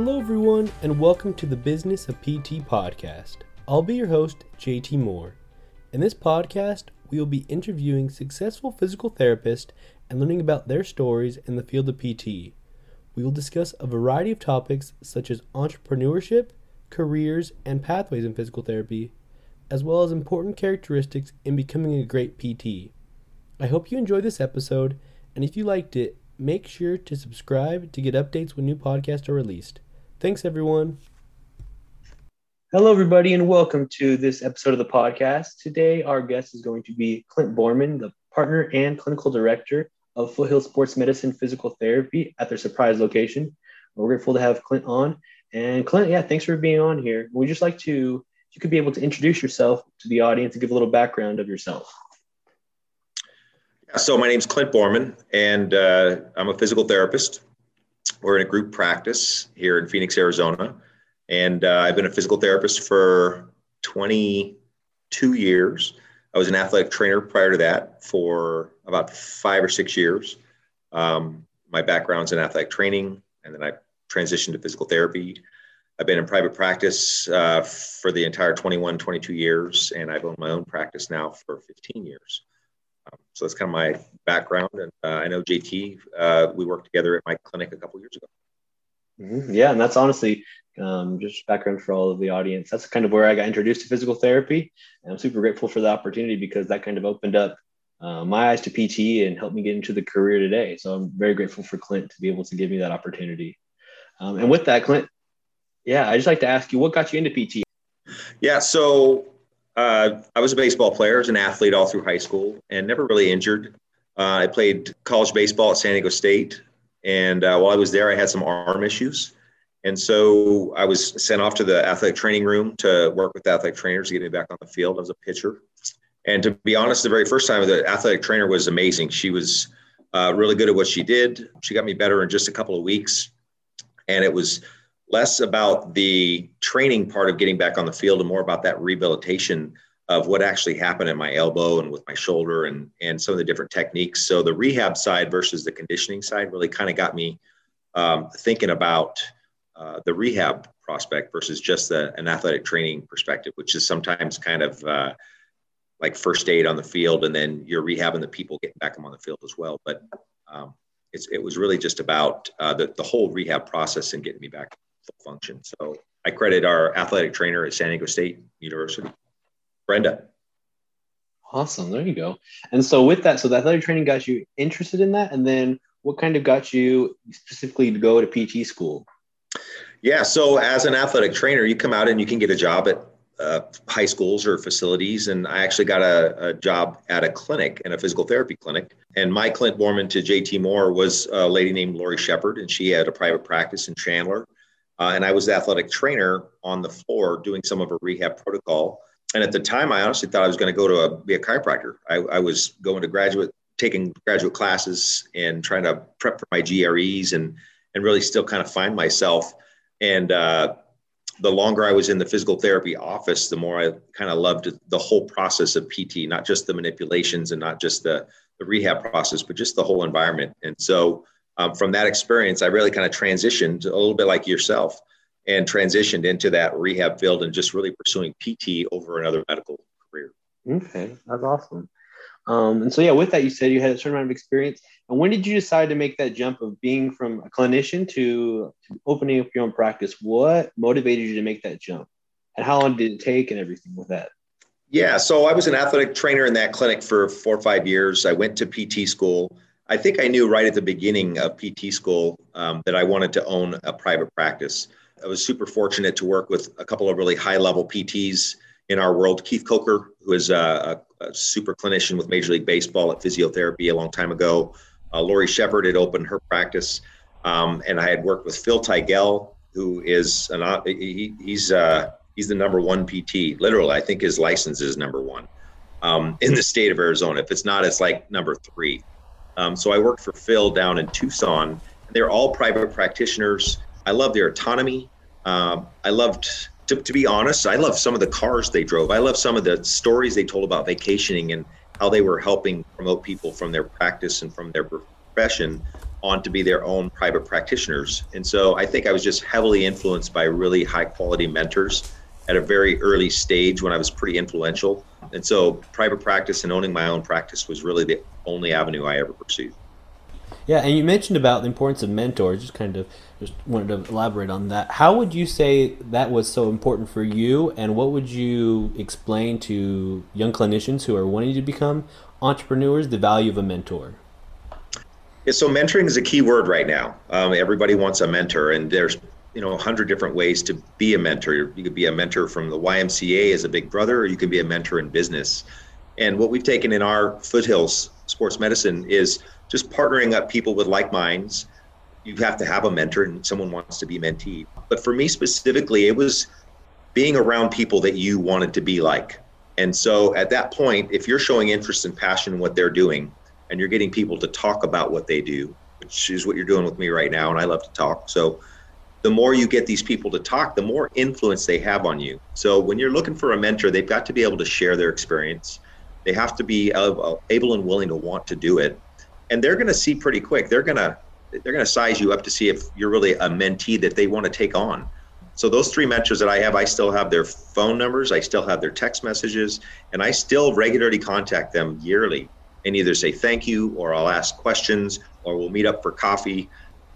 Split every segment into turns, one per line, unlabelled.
Hello, everyone, and welcome to the Business of PT podcast. I'll be your host, JT Moore. In this podcast, we will be interviewing successful physical therapists and learning about their stories in the field of PT. We will discuss a variety of topics such as entrepreneurship, careers, and pathways in physical therapy, as well as important characteristics in becoming a great PT. I hope you enjoyed this episode, and if you liked it, make sure to subscribe to get updates when new podcasts are released. Thanks, everyone. Hello, everybody, and welcome to this episode of the podcast. Today, our guest is going to be Clint Borman, the partner and clinical director of Foothill Sports Medicine Physical Therapy at their surprise location. We're grateful to have Clint on. And Clint, yeah, thanks for being on here. We'd just like to, if you could be able to introduce yourself to the audience and give a little background of yourself.
So my name is Clint Borman, and uh, I'm a physical therapist. We're in a group practice here in Phoenix, Arizona, and uh, I've been a physical therapist for 22 years. I was an athletic trainer prior to that for about five or six years. Um, my background's in athletic training, and then I transitioned to physical therapy. I've been in private practice uh, for the entire 21, 22 years, and I've owned my own practice now for 15 years. Um, so that's kind of my background. And uh, I know JT, uh, we worked together at my clinic a couple years ago.
Mm-hmm. Yeah, and that's honestly um, just background for all of the audience. That's kind of where I got introduced to physical therapy. And I'm super grateful for the opportunity because that kind of opened up uh, my eyes to PT and helped me get into the career today. So I'm very grateful for Clint to be able to give me that opportunity. Um, and with that, Clint, yeah, I just like to ask you, what got you into PT?
Yeah, so uh, I was a baseball player, as an athlete all through high school, and never really injured. Uh, I played college baseball at San Diego State, and uh, while I was there, I had some arm issues, and so I was sent off to the athletic training room to work with athletic trainers to get me back on the field. I was a pitcher, and to be honest, the very first time the athletic trainer was amazing. She was uh, really good at what she did. She got me better in just a couple of weeks, and it was less about the training part of getting back on the field and more about that rehabilitation of what actually happened in my elbow and with my shoulder and and some of the different techniques. So the rehab side versus the conditioning side really kind of got me um, thinking about uh, the rehab prospect versus just the, an athletic training perspective, which is sometimes kind of uh, like first aid on the field, and then you're rehabbing the people getting back them on the field as well. But um, it was really just about uh, the, the whole rehab process and getting me back function. So I credit our athletic trainer at San Diego State University, Brenda.
Awesome. There you go. And so with that, so the athletic training got you interested in that. And then what kind of got you specifically to go to PT school?
Yeah. So as an athletic trainer, you come out and you can get a job at uh, high schools or facilities. And I actually got a, a, job at a clinic in a physical therapy clinic. And my Clint Borman to JT Moore was a lady named Lori Shepard, and she had a private practice in Chandler. Uh, and I was the athletic trainer on the floor doing some of a rehab protocol. And at the time, I honestly thought I was going to go to a, be a chiropractor. I, I was going to graduate, taking graduate classes and trying to prep for my GREs and, and really still kind of find myself. And uh, the longer I was in the physical therapy office, the more I kind of loved the whole process of PT, not just the manipulations and not just the, the rehab process, but just the whole environment. And so um, from that experience, I really kind of transitioned a little bit like yourself and transitioned into that rehab field and just really pursuing PT over another medical career.
Okay, that's awesome. Um, and so, yeah, with that, you said you had a certain amount of experience. And when did you decide to make that jump of being from a clinician to, to opening up your own practice? What motivated you to make that jump? And how long did it take and everything with that?
Yeah, so I was an athletic trainer in that clinic for four or five years. I went to PT school. I think I knew right at the beginning of PT school um, that I wanted to own a private practice. I was super fortunate to work with a couple of really high level PTs in our world. Keith Coker, who is a, a, super clinician with Major League Baseball at physiotherapy a long time ago. Uh, Lori Shepard had opened her practice. Um, and I had worked with Phil Tigell, who is an, he, he's, uh, he's the number one PT. Literally, I think his license is number one um, in the state of Arizona. If it's not, it's like number three. Um, so I worked for Phil down in Tucson. They're all private practitioners. I love their autonomy. Um, I loved, to, to be honest, I love some of the cars they drove. I love some of the stories they told about vacationing and how they were helping promote people from their practice and from their profession on to be their own private practitioners. And so I think I was just heavily influenced by really high quality mentors at a very early stage when I was pretty influential. And so private practice and owning my own practice was really the only avenue I ever pursued.
Yeah, and you mentioned about the importance of mentors. Just kind of just wanted to elaborate on that. How would you say that was so important for you, and what would you explain to young clinicians who are wanting to become entrepreneurs the value of a mentor?
Yeah, so mentoring is a key word right now. Um, everybody wants a mentor, and there's you know a hundred different ways to be a mentor. You could be a mentor from the YMCA as a big brother, or you could be a mentor in business. And what we've taken in our Foothills Sports Medicine is just partnering up people with like minds. You have to have a mentor, and someone wants to be mentee. But for me specifically, it was being around people that you wanted to be like. And so at that point, if you're showing interest and passion in what they're doing, and you're getting people to talk about what they do, which is what you're doing with me right now. And I love to talk. So the more you get these people to talk, the more influence they have on you. So when you're looking for a mentor, they've got to be able to share their experience. They have to be able and willing to want to do it. And they're going to see pretty quick. They're going to they're going to size you up to see if you're really a mentee that they want to take on. So those three mentors that I have, I still have their phone numbers, I still have their text messages, and I still regularly contact them yearly and either say thank you or I'll ask questions or we'll meet up for coffee.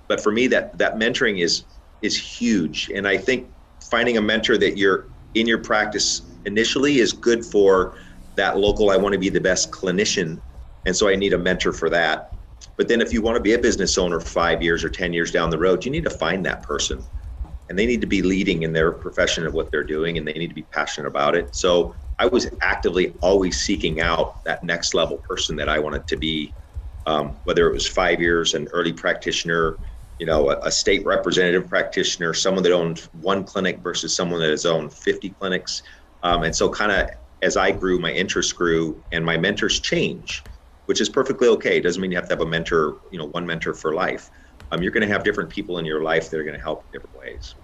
But for me, that that mentoring is is huge, and I think finding a mentor that you're in your practice initially is good for that local. I want to be the best clinician, and so I need a mentor for that. But then, if you want to be a business owner five years or ten years down the road, you need to find that person, and they need to be leading in their profession of what they're doing, and they need to be passionate about it. So I was actively always seeking out that next level person that I wanted to be, um, whether it was five years, an early practitioner, you know, a, a, state representative practitioner, someone that owned one clinic versus someone that has owned 50 clinics. Um, and so, kind of as I grew, my interests grew, and my mentors change, which is perfectly okay. It doesn't mean you have to have a mentor, you know, one mentor for life. Um, you're going to have different people in your life that are going to help in different ways.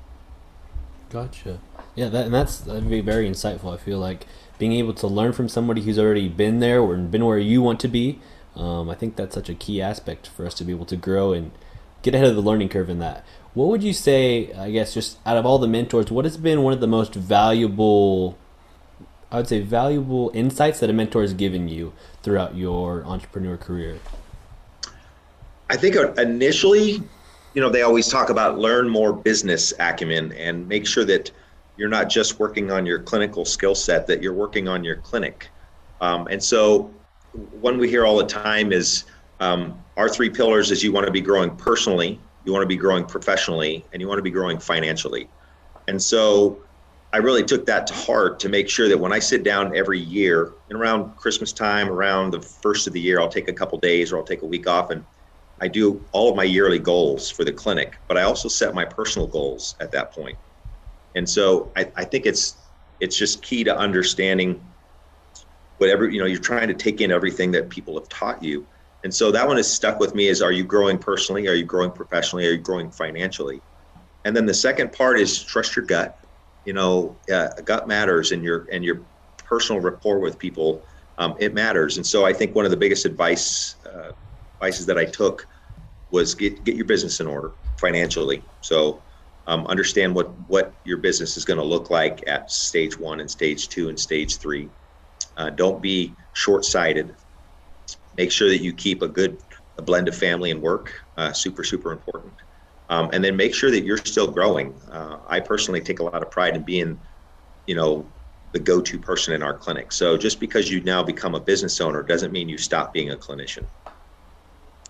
Gotcha. Yeah, that, and that's that'd be very insightful. I feel like being able to learn from somebody who's already been there or been where you want to be. Um, I think that's such a key aspect for us to be able to grow and get ahead of the learning curve in that. What would you say, I guess, just out of all the mentors, what has been one of the most valuable, I would say, valuable insights that a mentor has given you throughout your entrepreneur career?
I think initially, you know, they always talk about learn more business acumen and make sure that you're not just working on your clinical skill set, that you're working on your clinic. Um, and so, one we hear all the time is um, our three pillars is you want to be growing personally, you want to be growing professionally, and you want to be growing financially. And so, I really took that to heart to make sure that when I sit down every year and around Christmas time, around the first of the year, I'll take a couple days or I'll take a week off and I do all of my yearly goals for the clinic, but I also set my personal goals at that point. And so I, I think it's it's just key to understanding whatever you know you're trying to take in everything that people have taught you. And so that one has stuck with me is are you growing personally? Are you growing professionally? Are you growing financially? And then the second part is trust your gut you know uh, gut matters and your and your personal rapport with people um, it matters and so i think one of the biggest advice uh, advices that i took was get get your business in order financially so um, understand what what your business is going to look like at stage one and stage two and stage three. Uh, don't be short-sighted. Make sure that you keep a good a blend of family and work. Uh, super super important. Um, and then make sure that you're still growing. Uh, I personally take a lot of pride in being, you know, the go-to person in our clinic. So just because you now become a business owner doesn't mean you stop being a clinician.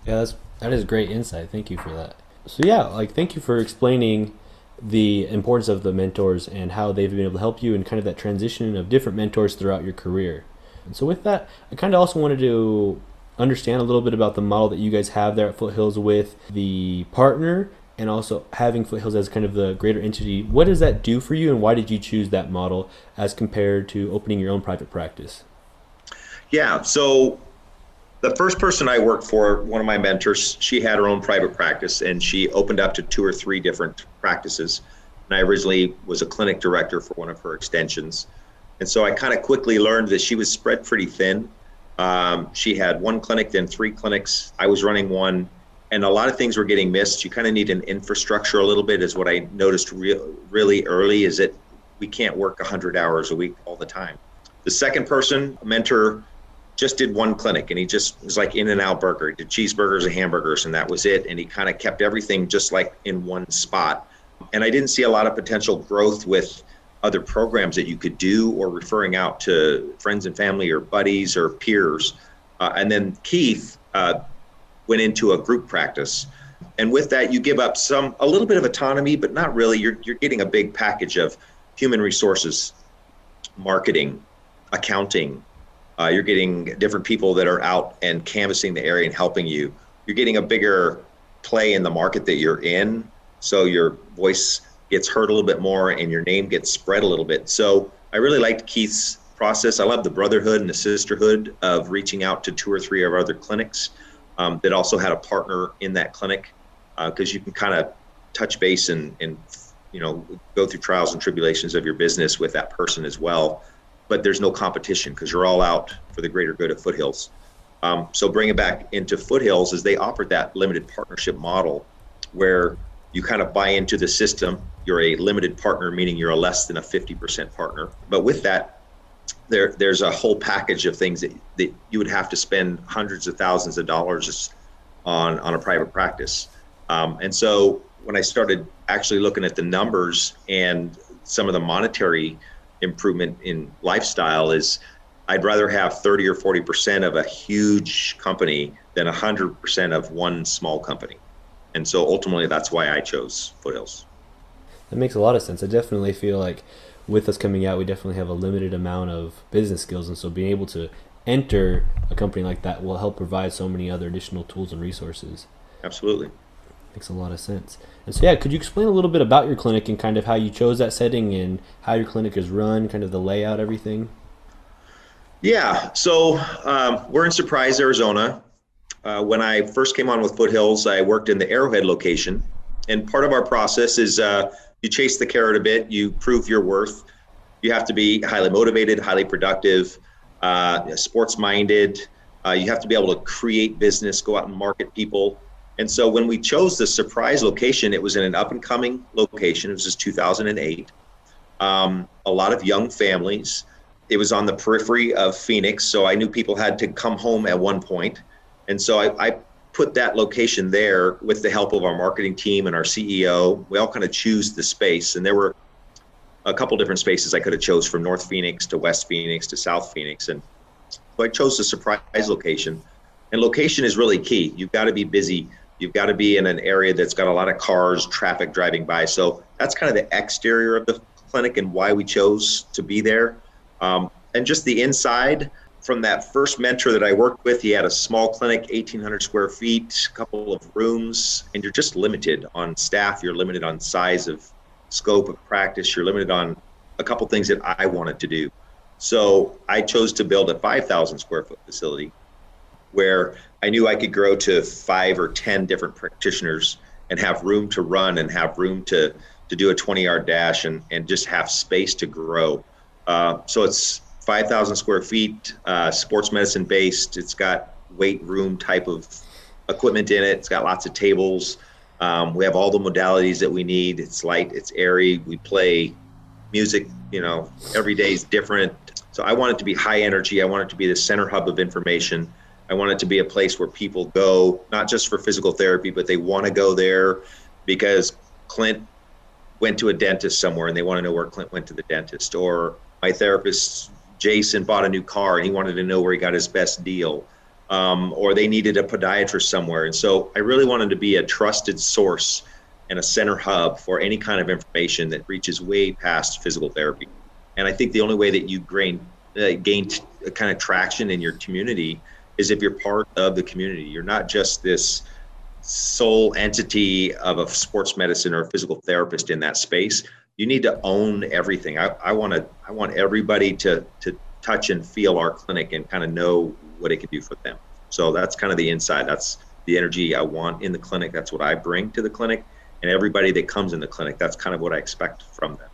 Yeah, that's that is great insight. Thank you for that. So yeah, like thank you for explaining the importance of the mentors and how they've been able to help you and kind of that transition of different mentors throughout your career. And so with that, I kind of also wanted to understand a little bit about the model that you guys have there at Foothills with the partner and also having Foothills as kind of the greater entity. What does that do for you and why did you choose that model as compared to opening your own private practice?
Yeah, so the first person I worked for, one of my mentors, she had her own private practice and she opened up to two or three different practices. And I originally was a clinic director for one of her extensions. And so I kind of quickly learned that she was spread pretty thin. Um, she had one clinic, then three clinics. I was running one. And a lot of things were getting missed. You kind of need an infrastructure a little bit, is what I noticed re- really early. Is that we can't work 100 hours a week all the time. The second person, a mentor, just did one clinic and he just was like in and out burger. He did cheeseburgers and hamburgers and that was it. And he kind of kept everything just like in one spot. And I didn't see a lot of potential growth with other programs that you could do or referring out to friends and family or buddies or peers. Uh, and then Keith uh, went into a group practice. And with that, you give up some, a little bit of autonomy, but not really. You're, you're getting a big package of human resources, marketing, accounting, uh, you're getting different people that are out and canvassing the area and helping you. You're getting a bigger play in the market that you're in. So your voice gets heard a little bit more and your name gets spread a little bit. So I really liked Keith's process. I love the brotherhood and the sisterhood of reaching out to two or three of our other clinics um, that also had a partner in that clinic because uh, you can kind of touch base and, and you know go through trials and tribulations of your business with that person as well but there's no competition because you're all out for the greater good of Foothills. Um, so bring it back into Foothills is they offered that limited partnership model where you kind of buy into the system. You're a limited partner, meaning you're a less than a 50% partner. But with that, there there's a whole package of things that, that you would have to spend hundreds of thousands of dollars on on a private practice. Um, and so when I started actually looking at the numbers and some of the monetary improvement in lifestyle is I'd rather have 30 or 40% of a huge company than 100% of one small company. And so ultimately, that's why I chose Foothills.
That makes a lot of sense. I definitely feel like with us coming out, we definitely have a limited amount of business skills. And so being able to enter a company like that will help provide so many other additional tools and resources.
Absolutely.
Makes a lot of sense. And so, yeah, could you explain a little bit about your clinic and kind of how you chose that setting and how your clinic is run, kind of the layout, everything?
Yeah. So um, we're in Surprise, Arizona. Uh, when I first came on with Foothills, I worked in the Arrowhead location. And part of our process is uh, you chase the carrot a bit, you prove your worth. You have to be highly motivated, highly productive, uh, sports minded. Uh, you have to be able to create business, go out and market people. And so when we chose the surprise location, it was in an up and coming location. It was just 2008. Um, a lot of young families. It was on the periphery of Phoenix, so I knew people had to come home at one point. And so I, I put that location there with the help of our marketing team and our CEO. We all kind of choose the space, and there were a couple different spaces I could have chose from North Phoenix to West Phoenix to South Phoenix, and so I chose the surprise location. And location is really key. You've got to be busy You've got to be in an area that's got a lot of cars, traffic driving by. So that's kind of the exterior of the clinic and why we chose to be there. Um, and just the inside, from that first mentor that I worked with, he had a small clinic, 1,800 square feet, a couple of rooms, and you're just limited on staff. You're limited on size of scope of practice. You're limited on a couple things that I wanted to do. So I chose to build a 5,000 square foot facility where I knew I could grow to five or 10 different practitioners and have room to run and have room to, to do a 20 yard dash and, and just have space to grow. Uh, so it's 5,000 square feet, uh, sports medicine based. It's got weight room type of equipment in it. It's got lots of tables. Um, we have all the modalities that we need. It's light, it's airy. We play music, you know, every day is different. So I want it to be high energy. I want it to be the center hub of information. I want it to be a place where people go, not just for physical therapy, but they want to go there because Clint went to a dentist somewhere and they want to know where Clint went to the dentist. Or my therapist, Jason, bought a new car and he wanted to know where he got his best deal. Um, or they needed a podiatrist somewhere. And so I really wanted to be a trusted source and a center hub for any kind of information that reaches way past physical therapy. And I think the only way that you gain, uh, gain t- kind of traction in your community is if you're part of the community. You're not just this sole entity of a sports medicine or a physical therapist in that space. You need to own everything. I, I want to. I want everybody to to touch and feel our clinic and kind of know what it can do for them. So that's kind of the inside. That's the energy I want in the clinic. That's what I bring to the clinic, and everybody that comes in the clinic. That's kind of what I expect from them.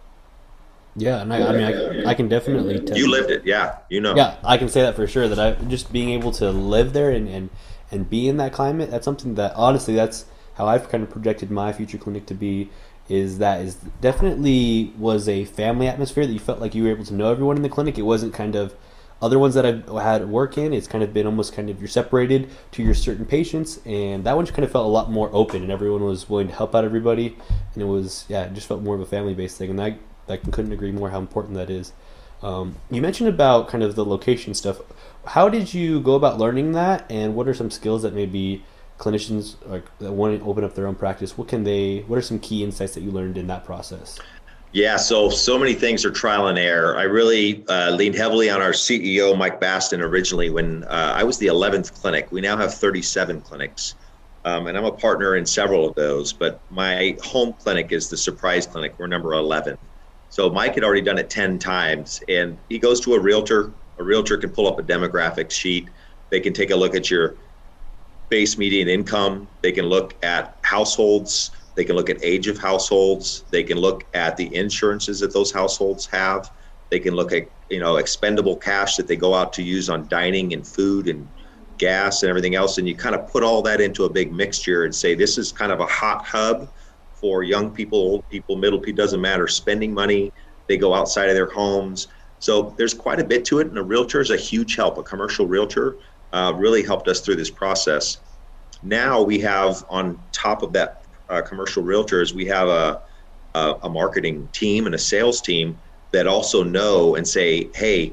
Yeah, and I, I mean, I, I can definitely.
Tell you lived it, yeah. You know.
Yeah, I can say that for sure. That I just being able to live there and, and and be in that climate. That's something that honestly, that's how I've kind of projected my future clinic to be. Is that is definitely was a family atmosphere that you felt like you were able to know everyone in the clinic. It wasn't kind of other ones that I've had work in, it's kind of been almost kind of you're separated to your certain patients, and that one just kind of felt a lot more open, and everyone was willing to help out everybody, and it was yeah, it just felt more of a family based thing, and I I couldn't agree more how important that is. Um, you mentioned about kind of the location stuff. How did you go about learning that, and what are some skills that maybe clinicians like that want to open up their own practice? What can they? What are some key insights that you learned in that process?
Yeah, so so many things are trial and error. I really uh, leaned heavily on our CEO Mike Baston originally when uh, I was the 11th clinic. We now have 37 clinics, um, and I'm a partner in several of those. But my home clinic is the Surprise Clinic. We're number 11. So Mike had already done it 10 times, and he goes to a realtor. A realtor can pull up a demographic sheet. They can take a look at your base median income. They can look at households they can look at age of households. They can look at the insurances that those households have. They can look at you know expendable cash that they go out to use on dining and food and gas and everything else. And you kind of put all that into a big mixture and say this is kind of a hot hub for young people, old people, middle people. Doesn't matter. Spending money. They go outside of their homes. So there's quite a bit to it, and a realtor is a huge help. A commercial realtor uh, really helped us through this process. Now we have on top of that uh, commercial realtors, we have a, a, a marketing team and a sales team that also know and say, hey,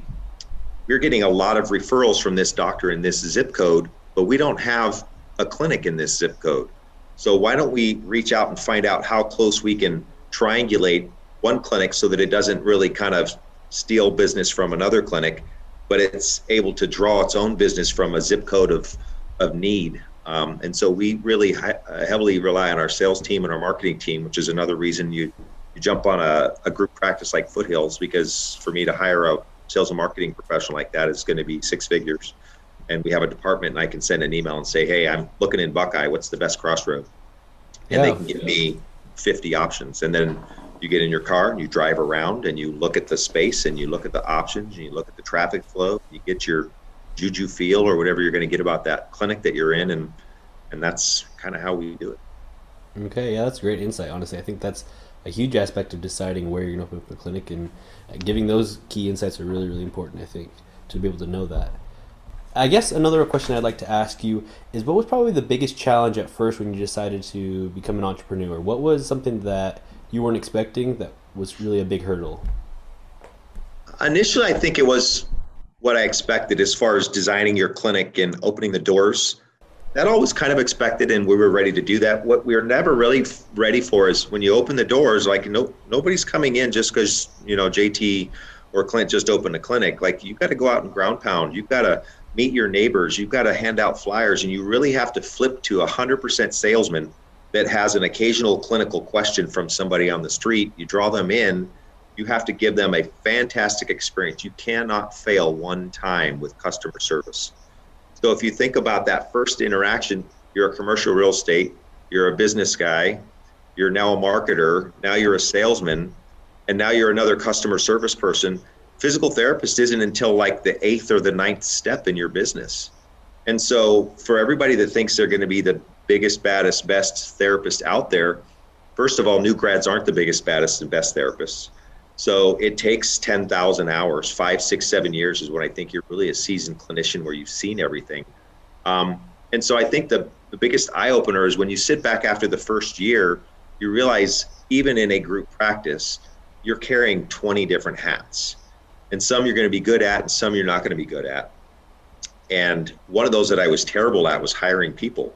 we're getting a lot of referrals from this doctor in this zip code, but we don't have a clinic in this zip code. So why don't we reach out and find out how close we can triangulate one clinic so that it doesn't really kind of steal business from another clinic, but it's able to draw its own business from a zip code of, of need. Um, and so we really hi- uh, heavily rely on our sales team and our marketing team, which is another reason you, you jump on a, a group practice like Foothills, because for me to hire a sales and marketing professional like that is going to be six figures. And we have a department, and I can send an email and say, hey, I'm looking in Buckeye. What's the best crossroad? And yeah. they can give me 50 options. And then you get in your car and you drive around and you look at the space and you look at the options and you look at the traffic flow. You get your juju feel or whatever you're going to get about that clinic that you're in and and that's kind of how we do it.
Okay yeah that's great insight honestly. I think that's a huge aspect of deciding where you're going to open up a clinic and uh, giving those key insights are really really important i think to be able to know that. I guess another question i'd like to ask you is what was probably the biggest challenge at first when you decided to become an entrepreneur? What was something that you weren't expecting that was really a big hurdle
initially i think it was what I expected as far as designing your clinic and opening the doors. That all was kind of expected, and we were ready to do that. What we were never really ready for is when you open the doors, like no nobody's coming in just because you know JT or Clint just opened a clinic. Like you've got to go out and ground pound. You've got to meet your neighbors. You've got to hand out flyers, and you really have to flip to a hundred percent salesman that has an occasional clinical question from somebody on the street. You draw them in you have to give them a fantastic experience. You cannot fail one time with customer service. So if you think about that first interaction, you're a commercial real estate, you're a business guy, you're now a marketer, now you're a salesman, and now you're another customer service person. Physical therapist isn't until like the eighth or the ninth step in your business. And so for everybody that thinks they're going to be the biggest, baddest, best therapist out there, first of all, new grads aren't the biggest, baddest, and best therapists so it takes 10,000 hours, five, six, seven years is when I think you're really a seasoned clinician where you've seen everything. Um, and so I think the, the biggest eye opener is when you sit back after the first year, you realize even in a group practice, you're carrying 20 different hats. And some you're going to be good at, and some you're not going to be good at. And one of those that I was terrible at was hiring people.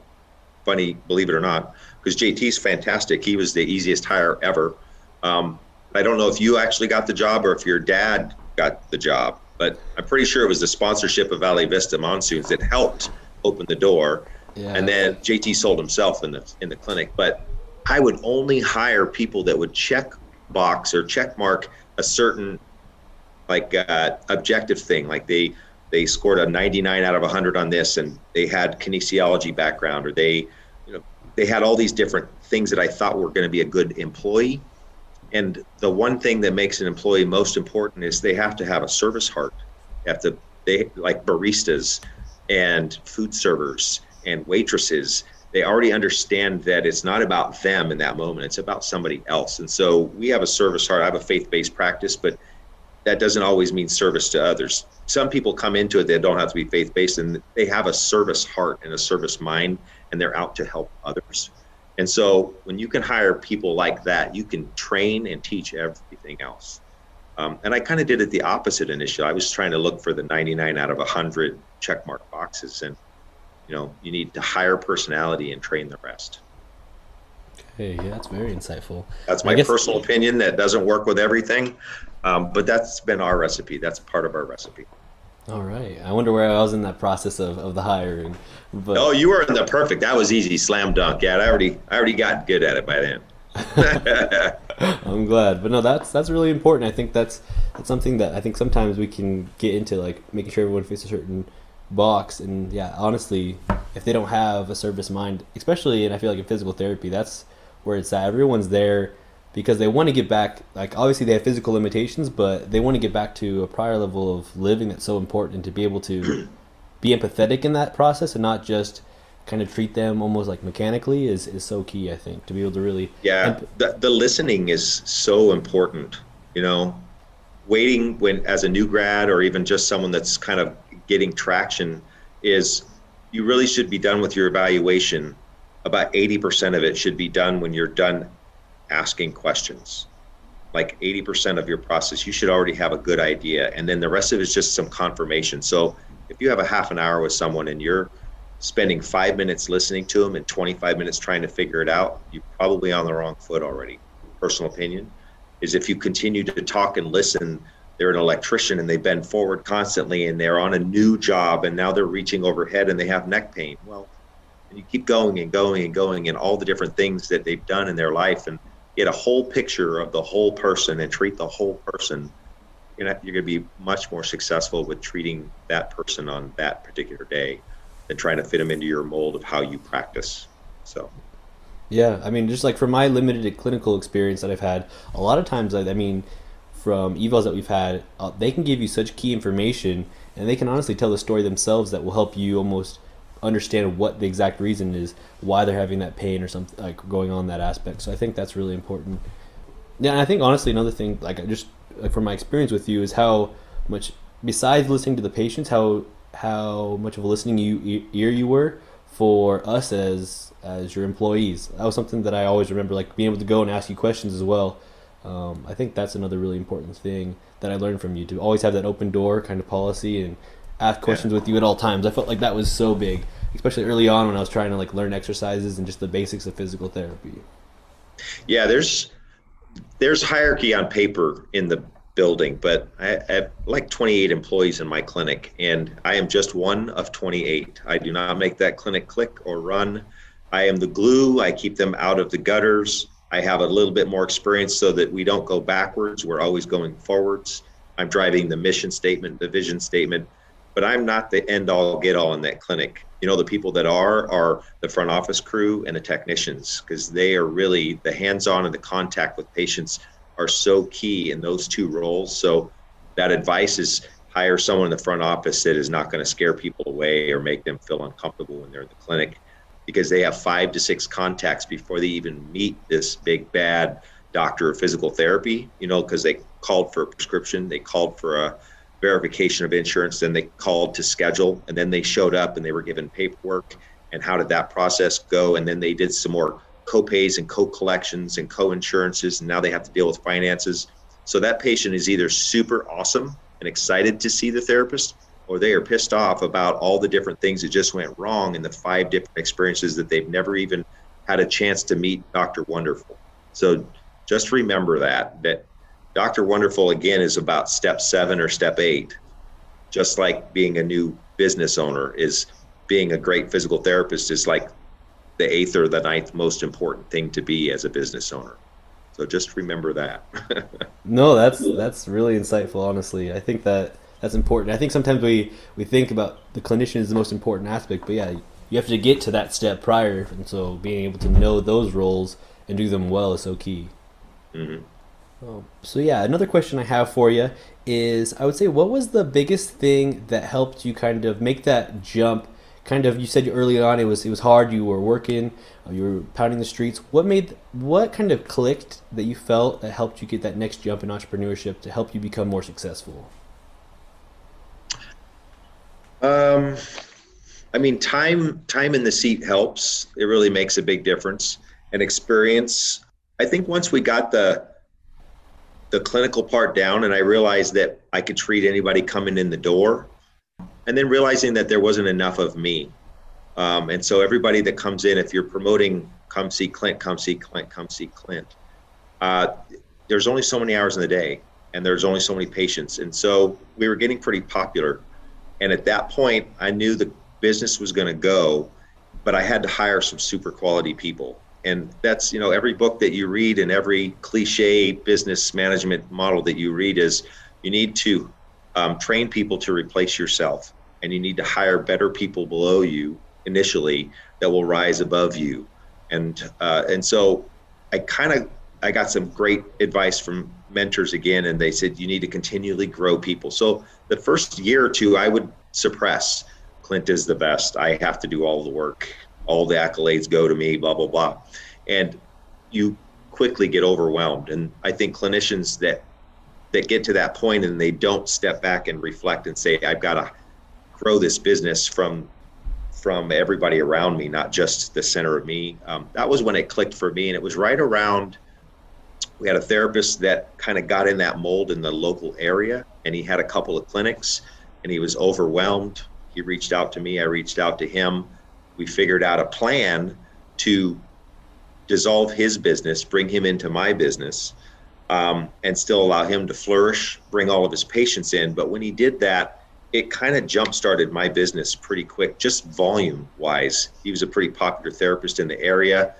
Funny, believe it or not, because JT's fantastic. He was the easiest hire ever. Um, I don't know if you actually got the job or if your dad got the job, but I'm pretty sure it was the sponsorship of Valley Vista Monsoons that helped open the door. Yeah. And then JT sold himself in the in the clinic. But I would only hire people that would check box or check mark a certain like uh, objective thing, like they they scored a 99 out of 100 on this, and they had kinesiology background, or they you know they had all these different things that I thought were going to be a good employee and the one thing that makes an employee most important is they have to have a service heart. They have to they like baristas and food servers and waitresses, they already understand that it's not about them in that moment, it's about somebody else. And so we have a service heart. I have a faith based practice, but that doesn't always mean service to others. Some people come into it, they don't have to be faith based, and they have a service heart and a service mind, and they're out to help others. And so when you can hire people like that, you can train and teach everything else. Um, and I kind of did it the opposite initially. I was trying to look for the 99 out of 100 checkmark boxes, and you know, you need to hire personality and train the rest.
Okay, yeah, that's very insightful.
That's my guess, personal opinion. That doesn't work with everything, um, but that's been our recipe. That's part of our recipe.
All right. I wonder where I was in that process of, of the hiring.
But... Oh, you were in the perfect. That was easy, slam dunk. Yeah, I already I already got good at it by then.
I'm glad, but no, that's that's really important. I think that's that's something that I think sometimes we can get into, like making sure everyone fits a certain box. And yeah, honestly, if they don't have a service mind, especially, and I feel like in physical therapy, that's where it's at. Everyone's there because they want to get back. Like obviously they have physical limitations, but they want to get back to a prior level of living that's so important, and to be able to be empathetic in that process and not just kind of treat them almost like mechanically is, is so key i think to be able to really
yeah the, the listening is so important you know waiting when as a new grad or even just someone that's kind of getting traction is you really should be done with your evaluation about 80% of it should be done when you're done asking questions like 80% of your process you should already have a good idea and then the rest of it is just some confirmation so if you have a half an hour with someone and you're spending five minutes listening to them and 25 minutes trying to figure it out, you're probably on the wrong foot already. Personal opinion is if you continue to talk and listen, they're an electrician and they bend forward constantly and they're on a new job and now they're reaching overhead and they have neck pain. Well, and you keep going and going and going and all the different things that they've done in their life and get a whole picture of the whole person and treat the whole person. You're, you're going to be much more successful with treating that person on that particular day than trying to fit them into your mold of how you practice. So.
Yeah, I mean, just like from my limited clinical experience that I've had, a lot of times, I, I mean, from evals that we've had, uh, they can give you such key information, and they can honestly tell the story themselves that will help you almost understand what the exact reason is why they're having that pain or something like going on that aspect. So I think that's really important. Yeah, and I think honestly another thing, like just like from my experience with you, is how much besides listening to the patients, how how much of a listening you, ear you were for us as as your employees. That was something that I always remember, like being able to go and ask you questions as well. Um, I think that's another really important thing that I learned from you to always have that open door kind of policy and ask questions yeah. with you at all times. I felt like that was so big, especially early on when I was trying to like learn exercises and just the basics of physical therapy.
Yeah, there's there's hierarchy on paper in the building, but I, I, have like 28 employees in my clinic, and I am just one of 28. I do not make that clinic click or run. I am the glue. I keep them out of the gutters. I have a little bit more experience so that we don't go backwards. We're always going forwards. I'm driving the mission statement, the vision statement, but I'm not the end all get all in that clinic. You know, the people that are are the front office crew and the technicians because they are really the hands on and the contact with patients are so key in those two roles. So that advice is hire someone in the front office that is not going to scare people away or make them feel uncomfortable when they're in the clinic because they have five to six contacts before they even meet this big bad doctor of physical therapy, you know, because they called for a prescription, they called for a verification of insurance, then they called to schedule, and then they showed up and they were given paperwork. And how did that process go? And then they did some more co-pays and co-collections and co-insurances and now they have to deal with finances so that patient is either super awesome and excited to see the therapist or they are pissed off about all the different things that just went wrong in the five different experiences that they've never even had a chance to meet dr wonderful so just remember that that dr wonderful again is about step seven or step eight just like being a new business owner is being a great physical therapist is like the eighth or the ninth most important thing to be as a business owner. So just remember that.
no, that's that's really insightful. Honestly, I think that that's important. I think sometimes we we think about the clinician is the most important aspect, but yeah, you have to get to that step prior, and so being able to know those roles and do them well is so key. Mm-hmm. Oh, so yeah, another question I have for you is, I would say, what was the biggest thing that helped you kind of make that jump kind of you said early on it was it was hard. You were working, uh, you were pounding the streets. What made what kind of clicked that you felt that helped you get that next jump in entrepreneurship to help you become more successful?
Um, I mean, time time in the seat helps. It really makes a big difference. And experience. I think once we got the the clinical part down, and I realized that I could treat anybody coming in the door, and then realizing that there wasn't enough of me. Um, and so everybody that comes in, if you're promoting, come see Clint, come see Clint, come see Clint. Uh, there's only so many hours in the day, and there's only so many patients, and so we were getting pretty popular. And at that point, I knew the business was going to go, but I had to hire some super quality people. And that's, you know, every book that you read and every cliche business management model that you read is you need to um, train people to replace yourself and you need to hire better people below you initially that will rise above you. And uh, and so i kind of i got some great advice from mentors again and they said you need to continually grow people. So the first year or two i would suppress. Clint is the best. I have to do all the work all the accolades go to me blah blah blah and you quickly get overwhelmed and i think clinicians that that get to that point and they don't step back and reflect and say i've got to grow this business from from everybody around me, not just the center of me. Um, that was when it clicked for me, and it was right around. We had a therapist that kind of got in that mold in the local area, and he had a couple of clinics, and he was overwhelmed. He reached out to me. I reached out to him. We figured out a plan to dissolve his business, bring him into my business, um, and still allow him to flourish, bring all of his patients in. But when he did that, it kind of jump started my business pretty quick, just volume wise. He was a pretty popular therapist in the area.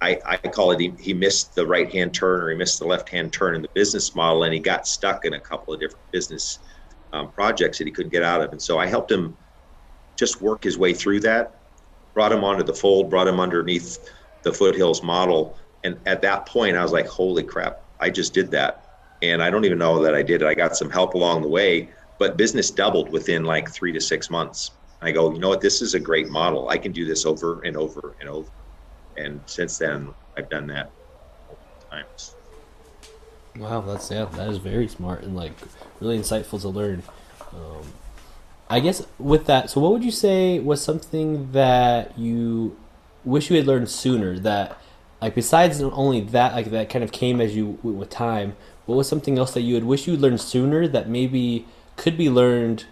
I, I call it he, he missed the right hand turn or he missed the left hand turn in the business model and he got stuck in a couple of different business um, projects that he couldn't get out of. And so I helped him just work his way through that, brought him onto the fold, brought him underneath the foothills model. And at that point, I was like, holy crap, I just did that. And I don't even know that I did it. I got some help along the way but business doubled within like three to six months. I go, you know what, this is a great model. I can do this over and over and over. And since then, I've done that times.
Wow, that's yeah, that is very smart and like really insightful to learn. Um, I guess with that, so what would you say was something that you wish you had learned sooner? That like besides only that, like that kind of came as you with time. What was something else that you would wish you learned sooner that maybe could be learned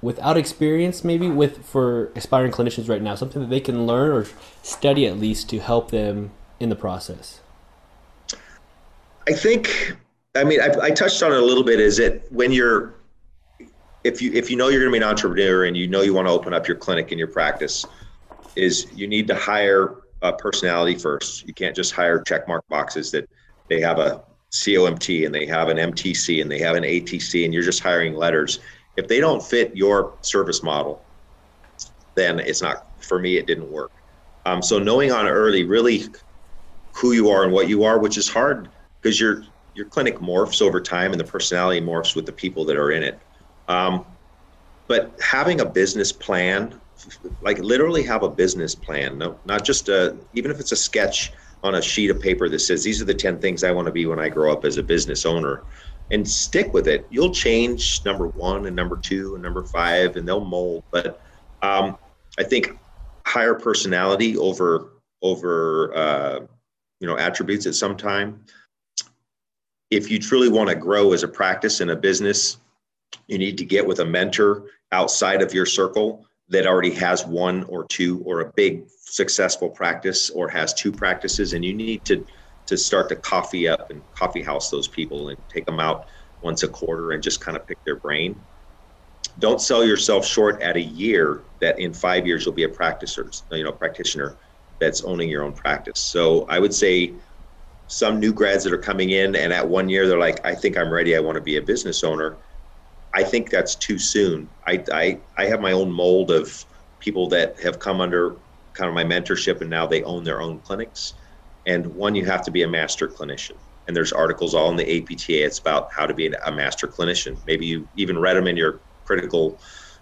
without experience maybe with for aspiring clinicians right now something that they can learn or study at least to help them in the process
i think i mean i, I touched on it a little bit is it when you're if you if you know you're going to be an entrepreneur and you know you want to open up your clinic and your practice is you need to hire a personality first you can't just hire check mark boxes that they have a COMT and they have an MTC and they have an ATC and you're just hiring letters. If they don't fit your service model, then it's not, for me, it didn't work. Um, so knowing on early really who you are and what you are, which is hard because your your clinic morphs over time and the personality morphs with the people that are in it. Um, but having a business plan, like literally have a business plan, no, not just a, even if it's a sketch on a sheet of paper that says these are the 10 things I want to be when I grow up as a business owner and stick with it. You'll change number one and number two and number five, and they'll mold. But um, I think higher personality over over uh, you know attributes at some time. If you truly want to grow as a practice in a business, you need to get with a mentor outside of your circle that already has one or two or a big successful practice or has two practices and you need to to start to coffee up and coffee house those people and take them out once a quarter and just kind of pick their brain. Don't sell yourself short at a year that in five years you'll be a practitioner you know practitioner that's owning your own practice. So i would say some new grads that are coming in and at one year they're like i think i'm ready. I want to be a business owner I think that's too soon. I, I, I have my own mold of people that have come under kind of my mentorship and now they own their own clinics. And one, you have to be a master clinician. And there's articles all in the APTA. It's about how to be a master clinician. Maybe you even read them in your critical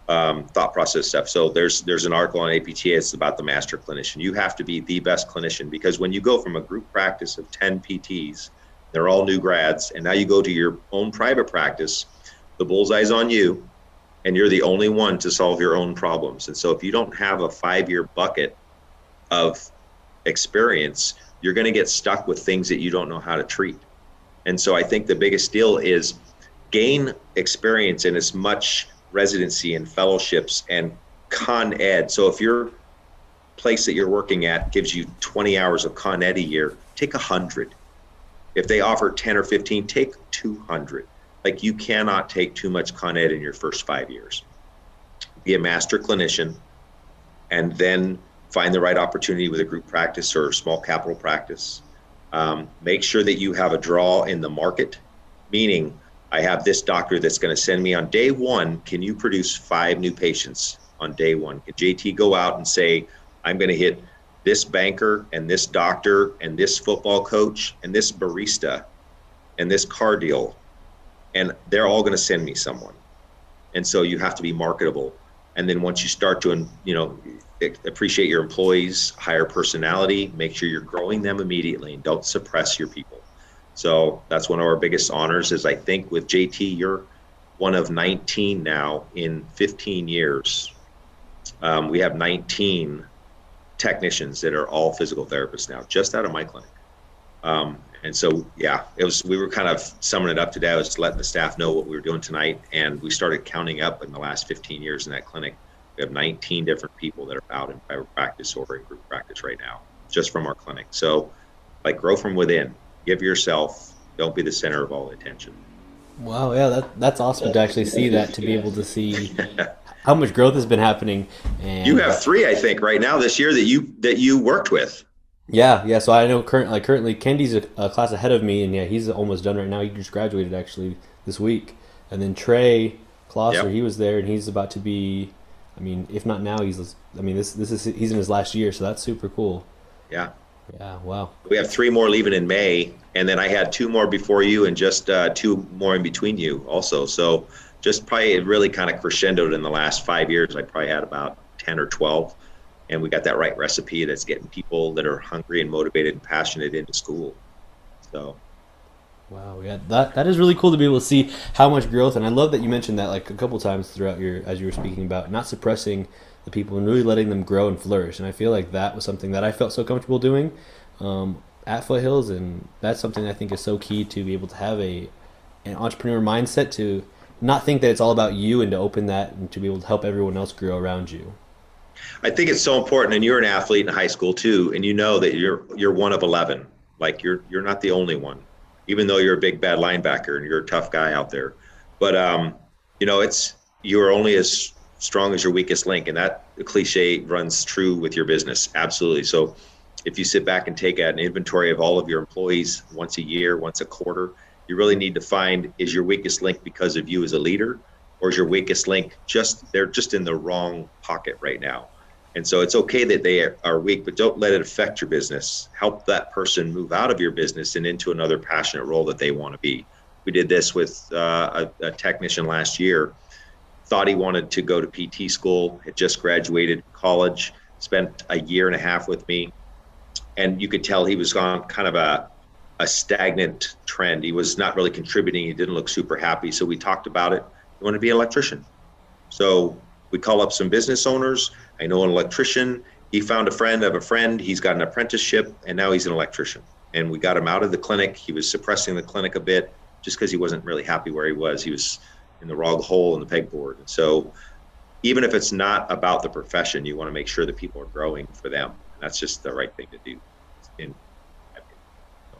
um, thought process stuff. So there's there's an article on APTA. It's about the master clinician. You have to be the best clinician because when you go from a group practice of 10 PTs, they're all new grads, and now you go to your own private practice. The bullseye's on you, and you're the only one to solve your own problems. And so if you don't have a five-year bucket of experience, you're going to get stuck with things that you don't know how to treat. And so I think the biggest deal is gain experience in as much residency and fellowships and con ed. So if your place that you're working at gives you 20 hours of con ed a year, take 100. If they offer 10 or 15, take 200. Like you cannot take too much con ed in your first five years. Be a master clinician and then find the right opportunity with a group practice or small capital practice. Um, make sure that you have a draw in the market, meaning I have this doctor that's going to send me on day one. Can you produce five new patients on day one? Can JT go out and say, I'm going to hit this banker and this doctor and this football coach and this barista and this car deal, and they're all going to send me someone. And so you have to be marketable. And then once you start to, you know, appreciate your employees, hire personality, make sure you're growing them immediately, and don't suppress your people. So that's one of our biggest honors. Is I think with JT, you're one of 19 now in 15 years. Um, we have 19 technicians that are all physical therapists now, just out of my clinic. Um, and so, yeah, it was. We were kind of summing it up today. I was letting the staff know what we were doing tonight, and we started counting up in the last 15 years in that clinic. We have 19 different people that are out in private practice or in group practice right now, just from our clinic. So, like, grow from within give yourself don't be the center of all attention
wow yeah that, that's awesome to actually see that to be able to see how much growth has been happening
and you have three i think right now this year that you that you worked with
yeah yeah so i know currently like currently kendy's a, a, class ahead of me and yeah he's almost done right now he just graduated actually this week and then trey Klosser, yep. he was there and he's about to be i mean if not now he's i mean this this is he's in his last year so that's super cool
yeah
yeah, wow.
We have three more leaving in May, and then I had two more before you, and just uh, two more in between you also. So just probably it really kind of crescendoed in the last five years. I probably had about ten or twelve, and we got that right recipe that's getting people that are hungry and motivated and passionate into school. So.
Wow, yeah, that that is really cool to be able to see how much growth, and I love that you mentioned that like a couple times throughout your as you were speaking about not suppressing the people and really letting them grow and flourish. And I feel like that was something that I felt so comfortable doing um, at Foothills, and that's something I think is so key to be able to have a an entrepreneur mindset to not think that it's all about you and to open that and to be able to help everyone else grow around you.
I think it's so important, and you're an athlete in high school too, and you know that you're you're one of eleven. Like you're you're not the only one, even though you're a big bad linebacker and you're a tough guy out there. But um, you know, it's you're only as strong as your weakest link. And that cliche runs true with your business. Absolutely. So if you sit back and take an inventory of all of your employees once a year, once a quarter, you really need to find is your weakest link because of you as a leader or is your weakest link just they're just in the wrong pocket right now. And so it's okay that they are weak, but don't let it affect your business. Help that person move out of your business and into another passionate role that they want to be. We did this with uh, a, a technician last year thought he wanted to go to PT school, had just graduated college, spent a year and a half with me. And you could tell he was on kind of a, a stagnant trend. He was not really contributing. He didn't look super happy. So we talked about it. He wanted to be an electrician. So we call up some business owners. I know an electrician. He found a friend of a friend. He's got an apprenticeship, and now he's an electrician. And we got him out of the clinic. He was suppressing the clinic a bit just because he wasn't really happy where he was. He was in the wrong hole in the pegboard. And so, even if it's not about the profession, you want to make sure that people are growing for them. That's just the right thing to do. In,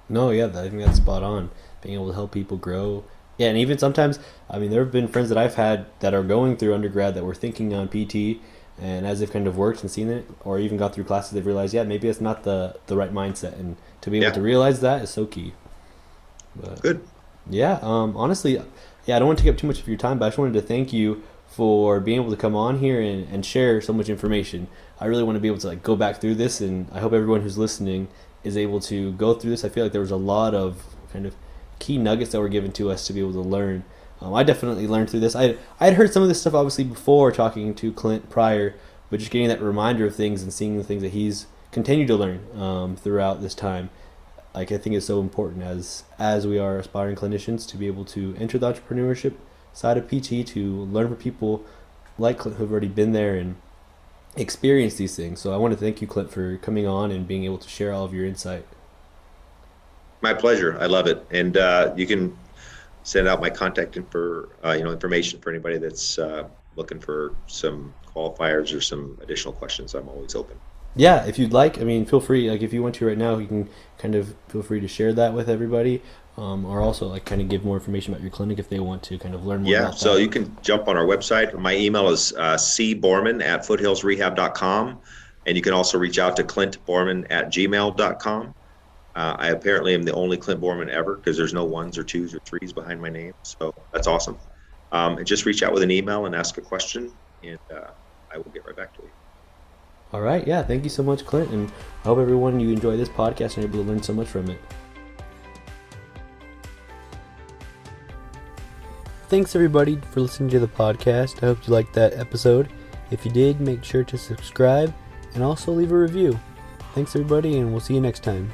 no, yeah, I think that's spot on. Being able to help people grow. Yeah, and even sometimes, I mean, there have been friends that I've had that are going through undergrad that were thinking on PT, and as they've kind of worked and seen it, or even got through classes, they've realized, yeah, maybe it's not the the right mindset, and to be able yeah. to realize that is so key.
But, Good.
Yeah, um, honestly, yeah, I don't want to take up too much of your time, but I just wanted to thank you for being able to come on here and, and share so much information. I really want to be able to like go back through this, and I hope everyone who's listening is able to go through this. I feel like there was a lot of kind of key nuggets that were given to us to be able to learn Um, I definitely learned through this. I I had heard some of this stuff obviously before talking to Clint prior, but just getting that reminder of things and seeing the things that he's continued to learn um, throughout this time. Like I think is so important as as we are aspiring clinicians to be able to enter the entrepreneurship side of PT to learn from people like Clint who've already been there and experienced these things. So I want to thank you, Clint, for coming on and being able to share all of your insight.
My pleasure. I love it, and uh, you can send out my contact info, uh, you know, information for anybody that's uh, looking for some qualifiers or some additional questions. I'm always open.
Yeah, if you'd like, I mean, feel free. Like, if you want to right now, you can kind of feel free to share that with everybody, um, or also like kind of give more information about your clinic if they want to kind of learn more.
Yeah, so that. you can jump on our website. My email is uh, cborman at foothillsrehab.com, and you can also reach out to clintborman at gmail.com. Uh, I apparently am the only Clint Borman ever because there's no ones or twos or threes behind my name. So that's awesome. Um, and just reach out with an email and ask a question, and uh, I will get right back to you.
All right. Yeah. Thank you so much, Clint. And I hope everyone you enjoy this podcast and are able to learn so much from it. Thanks, everybody, for listening to the podcast. I hope you liked that episode. If you did, make sure to subscribe and also leave a review. Thanks, everybody, and we'll see you next time.